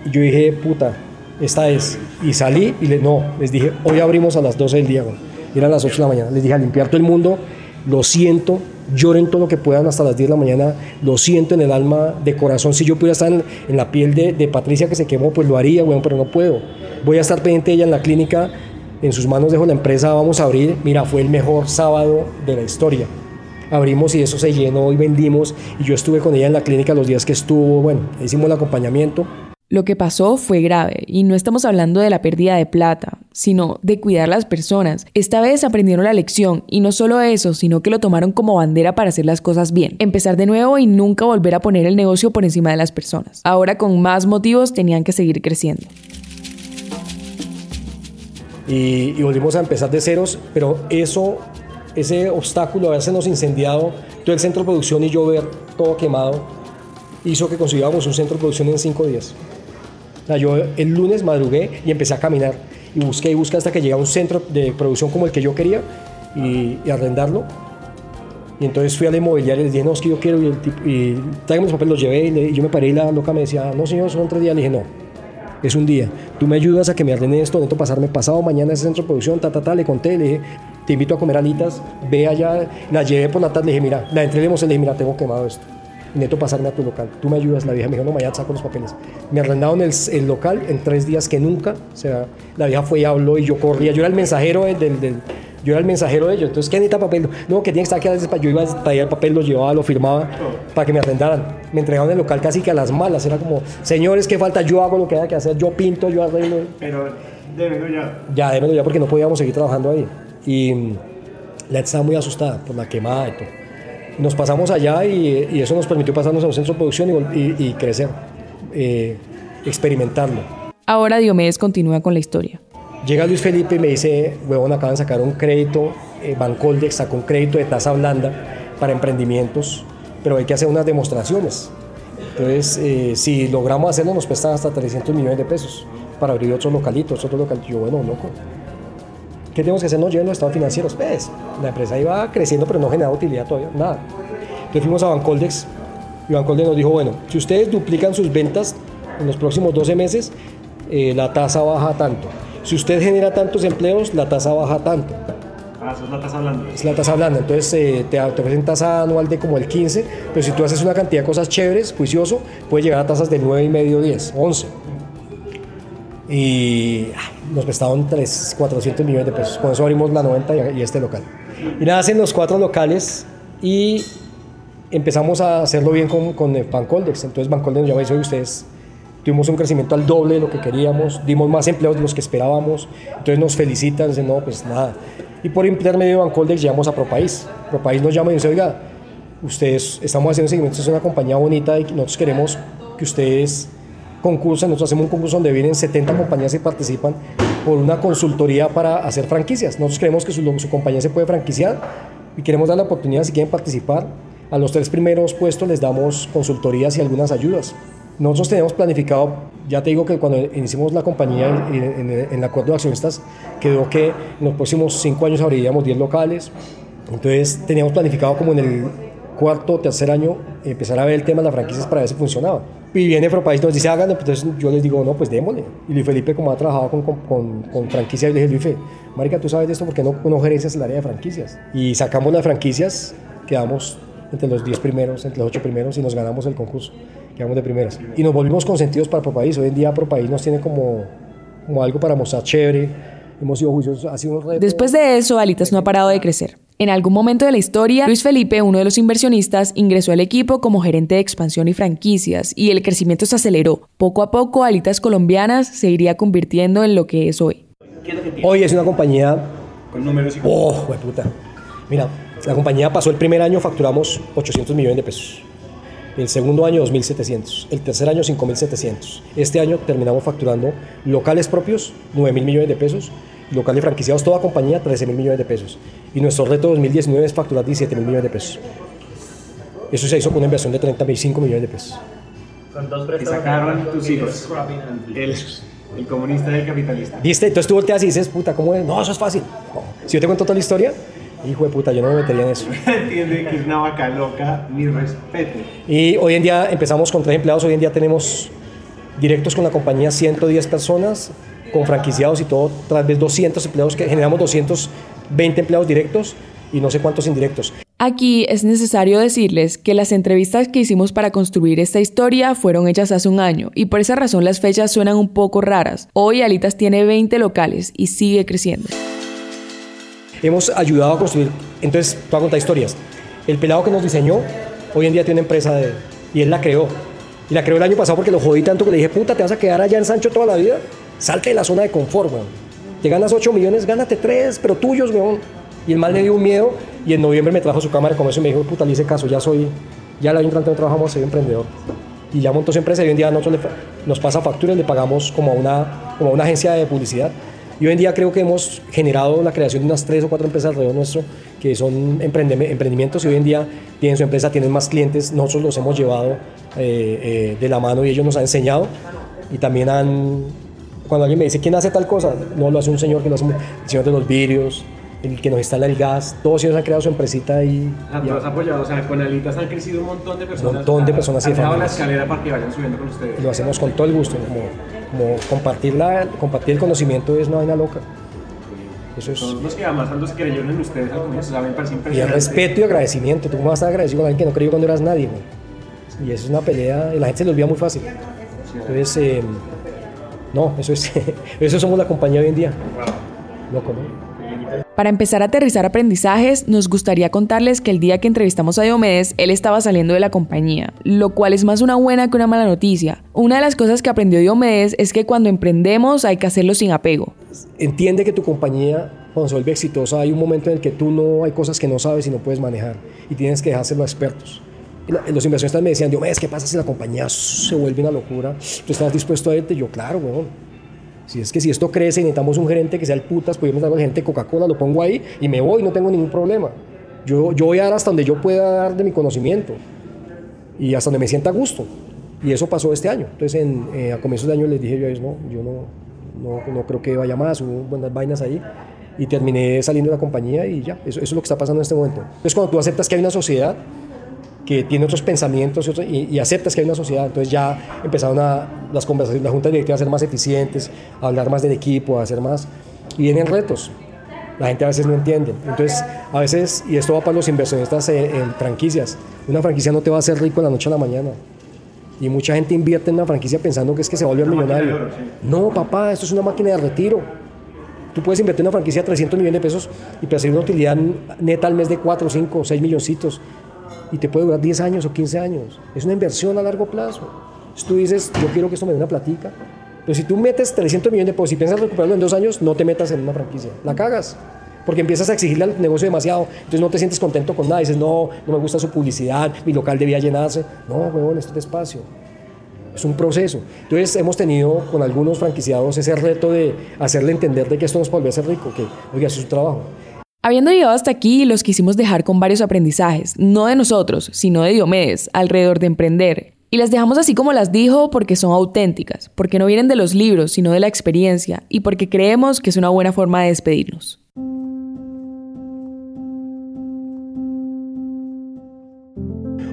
Y yo dije, puta, esta es. Y salí y le, no, les dije, hoy abrimos a las 12 del día, bueno. eran las 8 de la mañana. Les dije a limpiar todo el mundo, lo siento, lloren todo lo que puedan hasta las 10 de la mañana, lo siento en el alma, de corazón, si yo pudiera estar en, la piel de, de, Patricia que se quemó, pues lo haría, bueno, pero no puedo. Voy a estar pendiente de ella en la clínica, en sus manos dejo la empresa, vamos a abrir, mira, fue el mejor sábado de la historia. Abrimos y eso se llenó y vendimos y yo estuve con ella en la clínica los días que estuvo, bueno, hicimos el acompañamiento. Lo que pasó fue grave y no estamos hablando de la pérdida de plata, sino de cuidar las personas. Esta vez aprendieron la lección y no solo eso, sino que lo tomaron como bandera para hacer las cosas bien. Empezar de nuevo y nunca volver a poner el negocio por encima de las personas. Ahora con más motivos tenían que seguir creciendo. Y, y volvimos a empezar de ceros, pero eso, ese obstáculo, haberse incendiado todo el centro de producción y yo ver todo quemado, hizo que consiguiéramos un centro de producción en cinco días. O sea, yo el lunes madrugué y empecé a caminar y busqué y busqué hasta que llegué a un centro de producción como el que yo quería y, y arrendarlo. Y entonces fui a la inmobiliaria y les dije, no, es que yo quiero, y, el y tráigame los papeles, los llevé y, le, y, yo me paré y la loca me decía, no señor, son tres días. Le dije, no, es un día. Tú me ayudas a que me ordene esto, necesito pasarme pasado mañana a ese centro de producción, ta, ta, ta, le conté, le dije, te invito a comer alitas, ve allá, la llevé por la tarde, le dije, mira, la entré, le dije, mira, tengo quemado esto necesito pasarme a tu local. Tú me ayudas. La vieja me dijo, no, mañana saco los papeles. Me arrendaron el, el, local en tres días que nunca. O sea, la vieja fue y habló y yo corría. Yo era el mensajero del, del, del yo era el mensajero de ellos. Entonces, ¿qué necesita papel? No, que tiene que estar aquí. Yo iba a traer el papel, lo llevaba, lo firmaba para que me arrendaran. Me entregaron el local casi que a las malas. Era como, señores, ¿qué falta? Yo hago lo que haya que hacer. Yo pinto, yo arreglo. Pero démelo ya. Ya, démelo ya porque no podíamos seguir trabajando ahí. Y la estaba muy asustada por la quemada y todo nos pasamos allá y, y, eso nos permitió pasarnos a un centro de producción y, y, y crecer, eh, experimentarlo. Ahora Diomedes continúa con la historia. Llega Luis Felipe y me dice, huevón, acaban de sacar un crédito, eh, Bancoldex sacó un crédito de tasa blanda para emprendimientos, pero hay que hacer unas demostraciones. Entonces, eh, si logramos hacerlo, nos prestan hasta 300 millones de pesos para abrir otros localitos, otros localitos. Yo, bueno, loco, ¿Qué tenemos que hacer? Nos lleven los estados financieros. Pues, la empresa iba creciendo, pero no generaba utilidad todavía, nada. Entonces fuimos a Bancoldex y Bancoldex nos dijo, bueno, si ustedes duplican sus ventas en los próximos 12 meses, eh, la tasa baja tanto. Si usted genera tantos empleos, la tasa baja tanto. Ah, eso es la tasa blanda. Es la tasa blanda. Entonces eh, te, te, ofrecen tasa anual de como el 15, pero si tú haces una cantidad de cosas chéveres, juicioso, puedes llegar a tasas de 9,5, 10, 11 y nos prestaron 3, 400 millones de pesos. Con eso abrimos la 90 y, este local. Y nada, hacen los cuatro locales y empezamos a hacerlo bien con, con Bancoldex. Entonces Bancoldex nos llama y dice, ustedes tuvimos un crecimiento al doble de lo que queríamos, dimos más empleos de los que esperábamos, entonces nos felicitan, dicen, no, pues nada. Y por intermedio de Bancoldex llegamos a ProPaís. ProPaís nos llama y dice, oiga, ustedes estamos haciendo seguimiento, es una compañía bonita y nosotros queremos que ustedes concursan, nosotros hacemos un concurso donde vienen 70 compañías y participan por una consultoría para hacer franquicias. Nosotros creemos que su, su compañía se puede franquiciar y queremos dar la oportunidad si quieren participar. A los tres primeros puestos les damos consultorías y algunas ayudas. Nosotros tenemos planificado, ya te digo que cuando iniciamos la compañía en, en, en el acuerdo de accionistas, quedó que en los próximos cinco años abriríamos 10 locales. Entonces teníamos planificado como en el cuarto o tercer año empezar a ver el tema de las franquicias para ver si funcionaba. Y viene Propaís nos dice, háganlo, entonces yo les digo, no, pues démosle. Y Luis Felipe, como ha trabajado con, con, con franquicias, le dije, Luis Felipe, marica, tú sabes de esto, porque no, no gerencias el área de franquicias? Y sacamos las franquicias, quedamos entre los 10 primeros, entre los 8 primeros y nos ganamos el concurso. Quedamos de primeras. Y nos volvimos consentidos para Propaís. Hoy en día Propaís nos tiene como, como algo para mostrar chévere. Hemos sido juiciosos, ha sido un reto. Después de eso, Alitas no ha parado de crecer. En algún momento de la historia, Luis Felipe, uno de los inversionistas, ingresó al equipo como gerente de expansión y franquicias y el crecimiento se aceleró. Poco a poco, Alitas Colombianas se iría convirtiendo en lo que es hoy. Hoy es una compañía... Con números y. ¡Oh, puta! Mira, la compañía pasó el primer año, facturamos 800 millones de pesos. El segundo año, 2.700. El tercer año, 5.700. Este año terminamos facturando locales propios, 9.000 millones de pesos locales franquiciados, toda compañía, 13 mil millones de pesos. Y nuestro reto 2019 es facturar 17 mil millones de pesos. Eso se hizo con una inversión de 35 millones de pesos. Con dos y sacaron tus hijos. El, el comunista y el capitalista. ¿Viste? Entonces tú volteas y dices, puta, ¿cómo es? No, eso es fácil. No. Si yo te cuento toda la historia, hijo de puta, yo no me metería en eso. Entiende que es una vaca loca, mi respeto. Y hoy en día empezamos con tres empleados, hoy en día tenemos directos con la compañía 110 personas, con franquiciados y todo, tal vez 200 empleados, que generamos 220 empleados directos y no sé cuántos indirectos. Aquí es necesario decirles que las entrevistas que hicimos para construir esta historia fueron hechas hace un año y por esa razón las fechas suenan un poco raras. Hoy Alitas tiene 20 locales y sigue creciendo. Hemos ayudado a construir, entonces, te voy a contar historias. El pelado que nos diseñó, hoy en día tiene una empresa de, y él la creó. Y la creó el año pasado porque lo jodí tanto que le dije, puta, te vas a quedar allá en Sancho toda la vida. Salte de la zona de confort, weón. Te ganas 8 millones, gánate 3, pero tuyos, weón. Y el mal le dio un miedo y en noviembre me trajo su cámara de comercio y me dijo, puta, le hice caso, ya soy, ya año entrante no trabajamos, soy emprendedor. Y ya montó su empresa y hoy en día nosotros le, nos pasa facturas, le pagamos como a, una, como a una agencia de publicidad. Y hoy en día creo que hemos generado la creación de unas tres o cuatro empresas alrededor nuestro que son emprendimientos y hoy en día tienen su empresa, tienen más clientes. Nosotros los hemos llevado eh, eh, de la mano y ellos nos han enseñado y también han... Cuando alguien me dice, ¿quién hace tal cosa? No, lo hace un señor que lo hace, el señor de los vidrios, el que nos instala el gas, todos ellos han creado su empresita y... Ah, y has apoyado, o sea, con Alitas han crecido un montón de personas. Un montón de personas, Han sí, dejado la escalera para que vayan subiendo con ustedes. lo hacemos con todo el gusto, como, como compartir, la, compartir el conocimiento es una vaina loca. Eso es... Son los que además los creyeron en ustedes al comienzo, parece Y el impresionante. respeto y agradecimiento. Tú cómo vas a estar agradecido con alguien que no creyó cuando eras nadie, güey? Y eso es una pelea, y la gente se lo olvida muy fácil. Entonces, eh, no, eso es, eso somos la compañía hoy en día. Loco, ¿no? Para empezar a aterrizar aprendizajes, nos gustaría contarles que el día que entrevistamos a Diomedes, él estaba saliendo de la compañía, lo cual es más una buena que una mala noticia. Una de las cosas que aprendió Diomedes es que cuando emprendemos hay que hacerlo sin apego. Entiende que tu compañía, cuando se vuelve exitosa, hay un momento en el que tú no hay cosas que no sabes y no puedes manejar y tienes que dejárselo a expertos. Los inversionistas me decían, Diomedes, ¿qué pasa si la compañía se vuelve una locura? ¿Tú estás dispuesto a irte? Yo, claro, weón. Si es que si esto crece necesitamos un gerente que sea el putas, yo traigo al gerente de Coca-Cola, lo pongo ahí y me voy, no tengo ningún problema. Yo, yo voy a dar hasta donde yo pueda dar de mi conocimiento y hasta donde me sienta a gusto. Y eso pasó este año. Entonces, en, eh, a comienzos de año les dije yo a ellos, no, yo no, no, no creo que vaya más, hubo buenas vainas ahí. Y terminé saliendo de la compañía y ya, eso, eso es lo que está pasando en este momento. Entonces, cuando tú aceptas que hay una sociedad que tiene otros pensamientos y, otros- y- y aceptas que hay una sociedad, entonces ya empezaron a, las conversaciones, las juntas directivas a ser más eficientes, a hablar más del equipo, a hacer más. Y vienen retos. La gente a veces no entiende. Entonces, a veces, y esto va para los inversionistas en, en franquicias, una franquicia no te va a hacer rico de la noche a la mañana. Y mucha gente invierte en una franquicia pensando que es que se va a volver millonario. No, papá, esto es una máquina de retiro. Tú puedes invertir en una franquicia de 300 millones de pesos y percibir una utilidad neta al mes de 4, 5, 6 milloncitos. Y te puede durar 10 años o 15 años. Es una inversión a largo plazo. Entonces tú dices, yo quiero que esto me dé una platica. Pero si tú metes 300 millones de pesos y piensas recuperarlo en dos años, no te metas en una franquicia. La cagas. Porque empiezas a exigirle al negocio demasiado. Entonces no te sientes contento con nada. Dices, no, no me gusta su publicidad, mi local debía llenarse. No, huevón, esto es despacio. Es un proceso. Entonces hemos tenido con algunos franquiciados ese reto de hacerle entender de que esto nos puede volverse rico, que, oiga, es su trabajo. Habiendo llegado hasta aquí, los quisimos dejar con varios aprendizajes, no de nosotros, sino de Diomedes, alrededor de emprender. Y las dejamos así como las dijo porque son auténticas, porque no vienen de los libros, sino de la experiencia, y porque creemos que es una buena forma de despedirnos.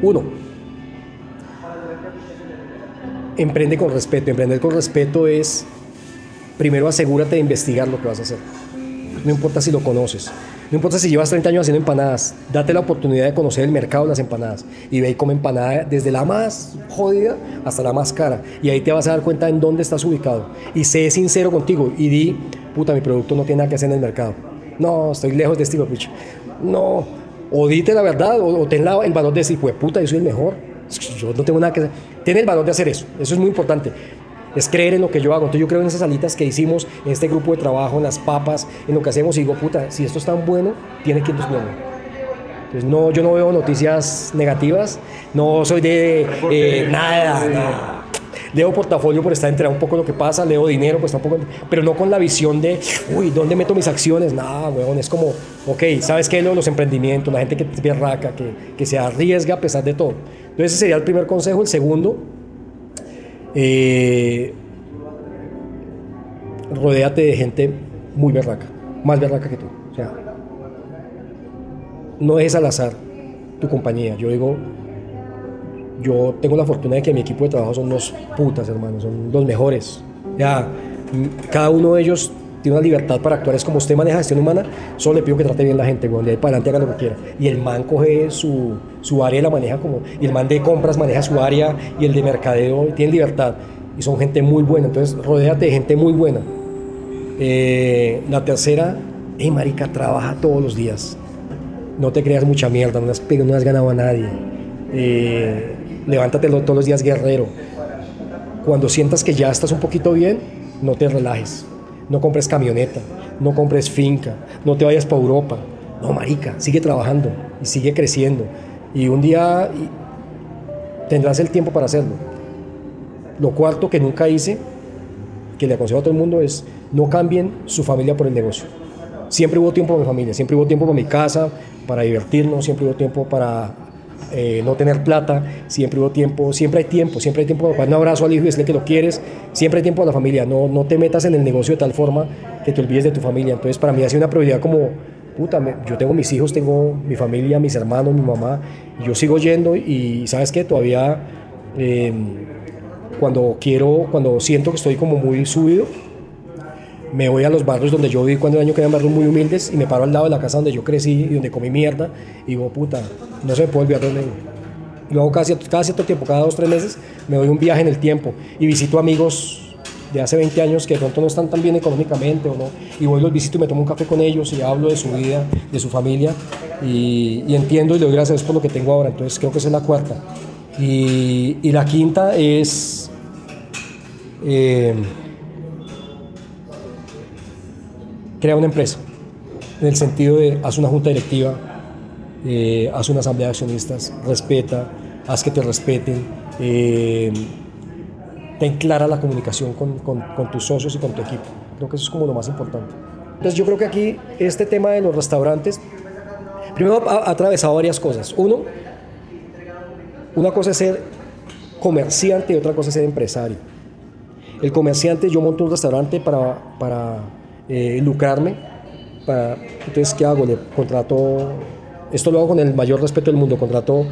Uno, emprende con respeto. Emprender con respeto es, primero asegúrate de investigar lo que vas a hacer. No importa si lo conoces. No importa si llevas 30 años haciendo empanadas. Date la oportunidad de conocer el mercado de las empanadas. Y ve y come empanada desde la más jodida hasta la más cara. Y ahí te vas a dar cuenta en dónde estás ubicado. Y sé sincero contigo y di, puta, mi producto no tiene nada que hacer en el mercado. No, estoy lejos de estilo, pitch. No, o dite la verdad, o, o ten la- el valor de decir, pues puta, yo soy el mejor. Yo no tengo nada que hacer. Ten el valor de hacer eso. Eso es muy importante. Es creer en lo que yo hago. Entonces yo creo en esas alitas que hicimos, en este grupo de trabajo, en las papas, en lo que hacemos. Y digo, puta, si esto es tan bueno, tiene que ir bueno. Entonces no, yo no veo noticias negativas. No soy de eh, nada, nada. Leo portafolio por estar enterado un poco de lo que pasa, leo dinero, pues tampoco, pero no con la visión de, uy, ¿dónde meto mis acciones? Nada, weón, es como, ok, ¿sabes qué? Los emprendimientos, la gente que es berraca, que, que se arriesga a pesar de todo. Entonces ese sería el primer consejo. El segundo, eh, rodéate de gente muy berraca, más berraca que tú. O sea, no es al azar tu compañía. Yo digo, yo tengo la fortuna de que mi equipo de trabajo son unos putas, hermanos, son los mejores. Ya, cada uno de ellos tiene una libertad para actuar. Es como usted maneja gestión humana, solo le pido que trate bien la gente, weón, de ahí para adelante haga lo que quiera. Y el man coge su, su área y la maneja como, y el man de compras maneja su área y el de mercadeo tiene libertad. Y son gente muy buena, entonces rodéate de gente muy buena. Eh, la tercera, hey marica, trabaja todos los días. No te creas mucha mierda, no has, no has ganado a nadie. Eh, levántate todos los días guerrero. Cuando sientas que ya estás un poquito bien, no te relajes. No compres camioneta, no compres finca, no te vayas para Europa. No, marica, sigue trabajando y sigue creciendo. Y un día tendrás el tiempo para hacerlo. Lo cuarto que nunca hice, que le aconsejo a todo el mundo, es no cambien su familia por el negocio. Siempre hubo tiempo para mi familia, siempre hubo tiempo para mi casa, para divertirnos, siempre hubo tiempo para eh, no tener plata, siempre hubo tiempo, siempre hay tiempo, siempre hay tiempo para un abrazo al hijo y decirle que lo quieres, siempre hay tiempo a la familia, no, no te metas en el negocio de tal forma que te olvides de tu familia. Entonces para mí ha sido una prioridad como, puta, yo tengo mis hijos, tengo mi familia, mis hermanos, mi mamá, yo sigo yendo y sabes que todavía eh, cuando quiero, cuando siento que estoy como muy subido, me voy a los barrios donde yo viví cuando el año que eran barrios muy humildes y me paro al lado de la casa donde yo crecí y donde comí mierda y digo, puta, no se me puede olvidar dónde Y luego cada, cierto tiempo, cada dos, tres meses, me doy un viaje en el tiempo y visito amigos de hace 20 años que de pronto no están tan bien económicamente o no, y voy los visito y me tomo un café con ellos y hablo de su vida, de su familia y, entiendo y le doy gracias por lo que tengo ahora, entonces creo que esa es la cuarta. Y, y la quinta es... Eh, crea una empresa, en el sentido de haz una junta directiva, eh, haz una asamblea de accionistas, respeta, haz que te respeten, eh, ten clara la comunicación con, con, tus socios y con tu equipo. Creo que eso es como lo más importante. Entonces yo creo que aquí este tema de los restaurantes, primero ha, atravesado varias cosas. Uno, una cosa es ser comerciante y otra cosa es ser empresario. El comerciante, yo monto un restaurante para eh, lucrarme. Para, entonces, ¿qué hago? Le contrato, esto lo hago con el mayor respeto del mundo, contrato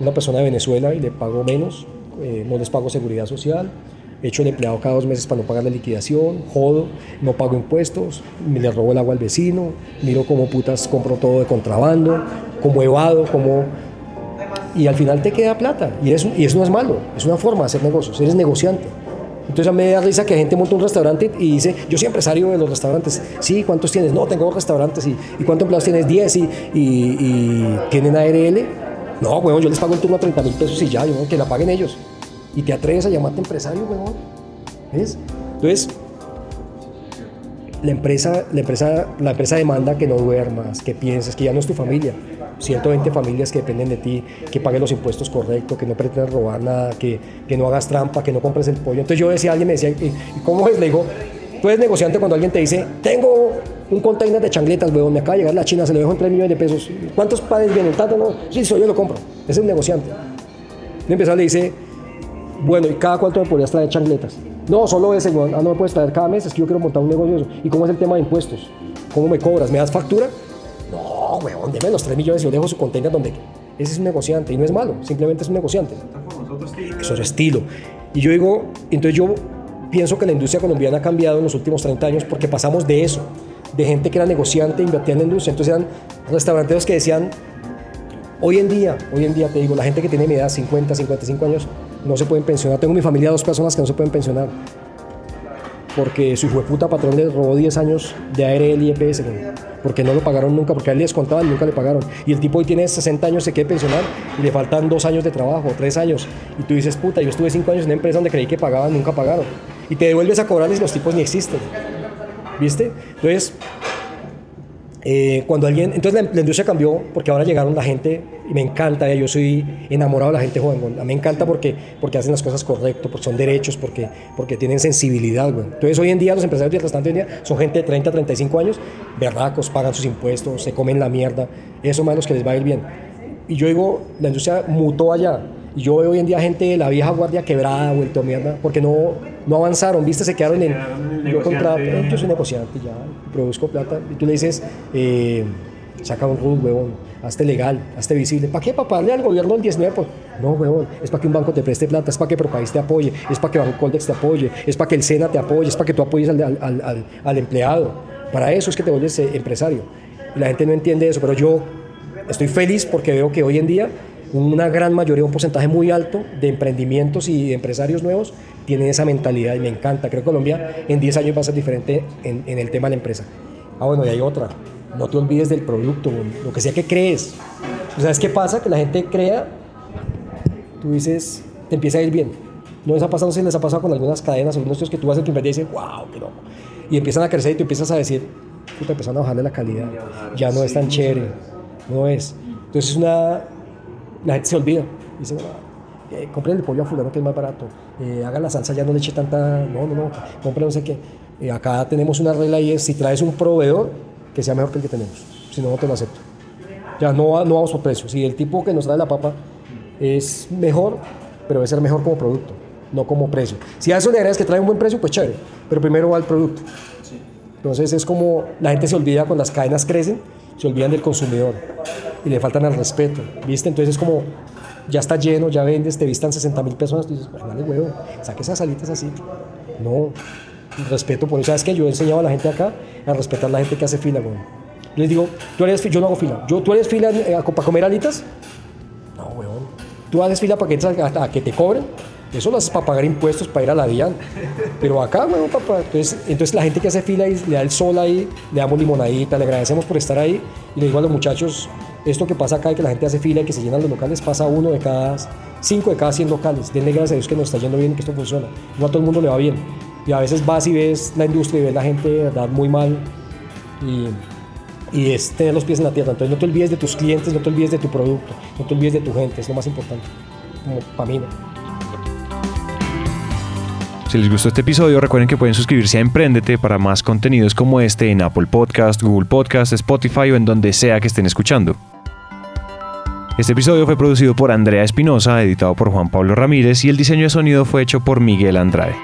una persona de Venezuela y le pago menos, eh, no les pago seguridad social, echo el empleado cada dos meses para no pagar la liquidación, jodo, no pago impuestos, me le robo el agua al vecino, miro cómo putas compro todo de contrabando, como evado, como... Y al final te queda plata. Y eso, y eso no es malo, es una forma de hacer negocios, eres negociante. Entonces a mí me da risa que gente monta un restaurante y dice, yo soy empresario de los restaurantes. Sí, ¿cuántos tienes? No, tengo restaurantes. ¿Y, ¿y cuántos empleados tienes? 10. ¿Y, tienen ARL? No, weón, yo les pago el turno a 30 mil pesos y ya, que la paguen ellos. Y te atreves a llamarte empresario, weón. ¿Ves? Entonces, la empresa, la, empresa, la empresa demanda que no duermas, que pienses, que ya no es tu familia. 120 familias que dependen de ti, que pagues los impuestos correctos, que no pretendas robar nada, que, que, no hagas trampa, que no compres el pollo. Entonces yo decía, alguien me decía, ¿y cómo es? Le digo, tú eres negociante cuando alguien te dice, tengo un container de changletas, weón, me acaba de llegar la China, se lo dejo en 3 millones de pesos. ¿Cuántos padres vienen? ¿Tanto no? Sí, soy yo lo compro. Ese es un negociante. Y empezar le dice, bueno, ¿y cada cuánto me podrías traer changletas? No, solo ese, weón. Ah, no me puedes traer cada mes, es que yo quiero montar un negocio. ¿Y cómo es el tema de impuestos? ¿Cómo me cobras? ¿Me das factura? No, weón, deme los 3 millones y yo dejo su container donde... Ese es un negociante y no es malo, simplemente es un negociante. Eso es estilo. Y yo digo, entonces yo pienso que la industria colombiana ha cambiado en los últimos 30 años porque pasamos de eso, de gente que era negociante, invertía en la industria. Entonces eran restauranteros que decían, hoy en día, hoy en día te digo, la gente que tiene mi edad, 50, 55 años, no se pueden pensionar. Tengo en mi familia dos personas que no se pueden pensionar porque su puta patrón le robó 10 años de ARL y EPS, porque no lo pagaron nunca, porque a él les contaban y nunca le pagaron. Y el tipo hoy tiene 60 años, se quiere pensionar y le faltan 2 años de trabajo, 3 años. Y tú dices, puta, yo estuve 5 años en una empresa donde creí que pagaban, nunca pagaron. Y te devuelves a cobrarles y los tipos ni existen. ¿Viste? Entonces, eh, cuando alguien, entonces la, industria cambió porque ahora llegaron la gente y me encanta, yo soy enamorado de la gente joven, me encanta porque, porque hacen las cosas correcto, porque son derechos, porque, porque tienen sensibilidad. Entonces hoy en día los empresarios del restaurante hoy en son gente de 30, 35 años, verdacos, pagan sus impuestos, se comen la mierda, eso más los que les va a ir bien. Y yo digo, la industria mutó allá. Y yo veo hoy en día gente de la vieja guardia quebrada, vuelto a mierda, porque no, no avanzaron, ¿viste? Se quedaron en... Yo, contrato, yo soy negociante ya, produzco plata. Y tú le dices, eh, Saca un RUT, huevón. Hazte legal, hazte visible. ¿Para qué? ¿Para pagarle al gobierno el 19? Pues, no, huevón. Es para que un banco te preste plata, es para que Propaís te apoye, es para que Banco Coldex te apoye, es para que el SENA te apoye, es para que tú apoyes al, al, al, al empleado. Para eso es que te vuelves eh, empresario. Y la gente no entiende eso, pero yo estoy feliz porque veo que hoy en día una gran mayoría, un porcentaje muy alto de emprendimientos y de empresarios nuevos tienen esa mentalidad y me encanta. Creo que Colombia en 10 años va a ser diferente en, en el tema de la empresa. Ah, bueno, y hay otra. No te olvides del producto, lo que sea que crees. ¿Sabes qué pasa? Que la gente crea, tú dices, te empieza a ir bien. No les ha pasado, si les ha pasado con algunas cadenas, algunos que tú vas a tu empresa y dices, wow, qué loco. Y empiezan a crecer y tú empiezas a decir, puta, empiezan a bajarle la calidad. Ya no es tan chévere, no es. Entonces una, la gente se olvida. Dice, eh, compren el pollo a fulano que es más barato. Eh, haga la salsa, ya no le eche tanta, no, no, no, compre no sé qué. Eh, acá tenemos una regla y es, si traes un proveedor, que sea mejor que el que tenemos. Si no, no te lo acepto. Ya no, no vamos por precio. Si el tipo que nos trae la papa es mejor, pero debe ser mejor como producto, no como precio. Si a eso le agregas que trae un buen precio, pues chévere, pero primero va el producto. Entonces es como la gente se olvida cuando las cadenas crecen, se olvidan del consumidor y le faltan al respeto, ¿viste? Entonces es como, ya está lleno, ya vendes, te vistan 60 mil personas, tú dices, pues vale huevo, saque esas salitas así. No, respeto por eso. ¿Sabes que Yo he enseñado a la gente acá a respetar a la gente que hace fila, güey. Les digo, tú yo no hago fila. Yo, ¿Tú eres fila eh, para comer alitas? No, weón. ¿Tú haces fila para que, te cobren? Eso lo haces para pagar impuestos, para ir a la DIAN. Pero acá, weón, papá. Entonces, entonces la gente que hace fila y le da el sol ahí, le damos limonadita, le agradecemos por estar ahí. Y le digo a los muchachos, esto que pasa acá de que la gente hace fila y que se llenan los locales, pasa uno de cada, cinco de cada 100 locales. Denle gracias a Dios que nos está yendo bien y que esto funciona. No a todo el mundo le va bien. Y a veces vas y ves la industria y ves la gente de verdad muy mal. Y, y es tener los pies en la tierra. Entonces no te olvides de tus clientes, no te olvides de tu producto, no te olvides de tu gente, es lo más importante. Como para mí. ¿no? Si les gustó este episodio, recuerden que pueden suscribirse a Emprendete para más contenidos como este en Apple Podcast, Google Podcast, Spotify o en donde sea que estén escuchando. Este episodio fue producido por Andrea Espinosa, editado por Juan Pablo Ramírez y el diseño de sonido fue hecho por Miguel Andrade.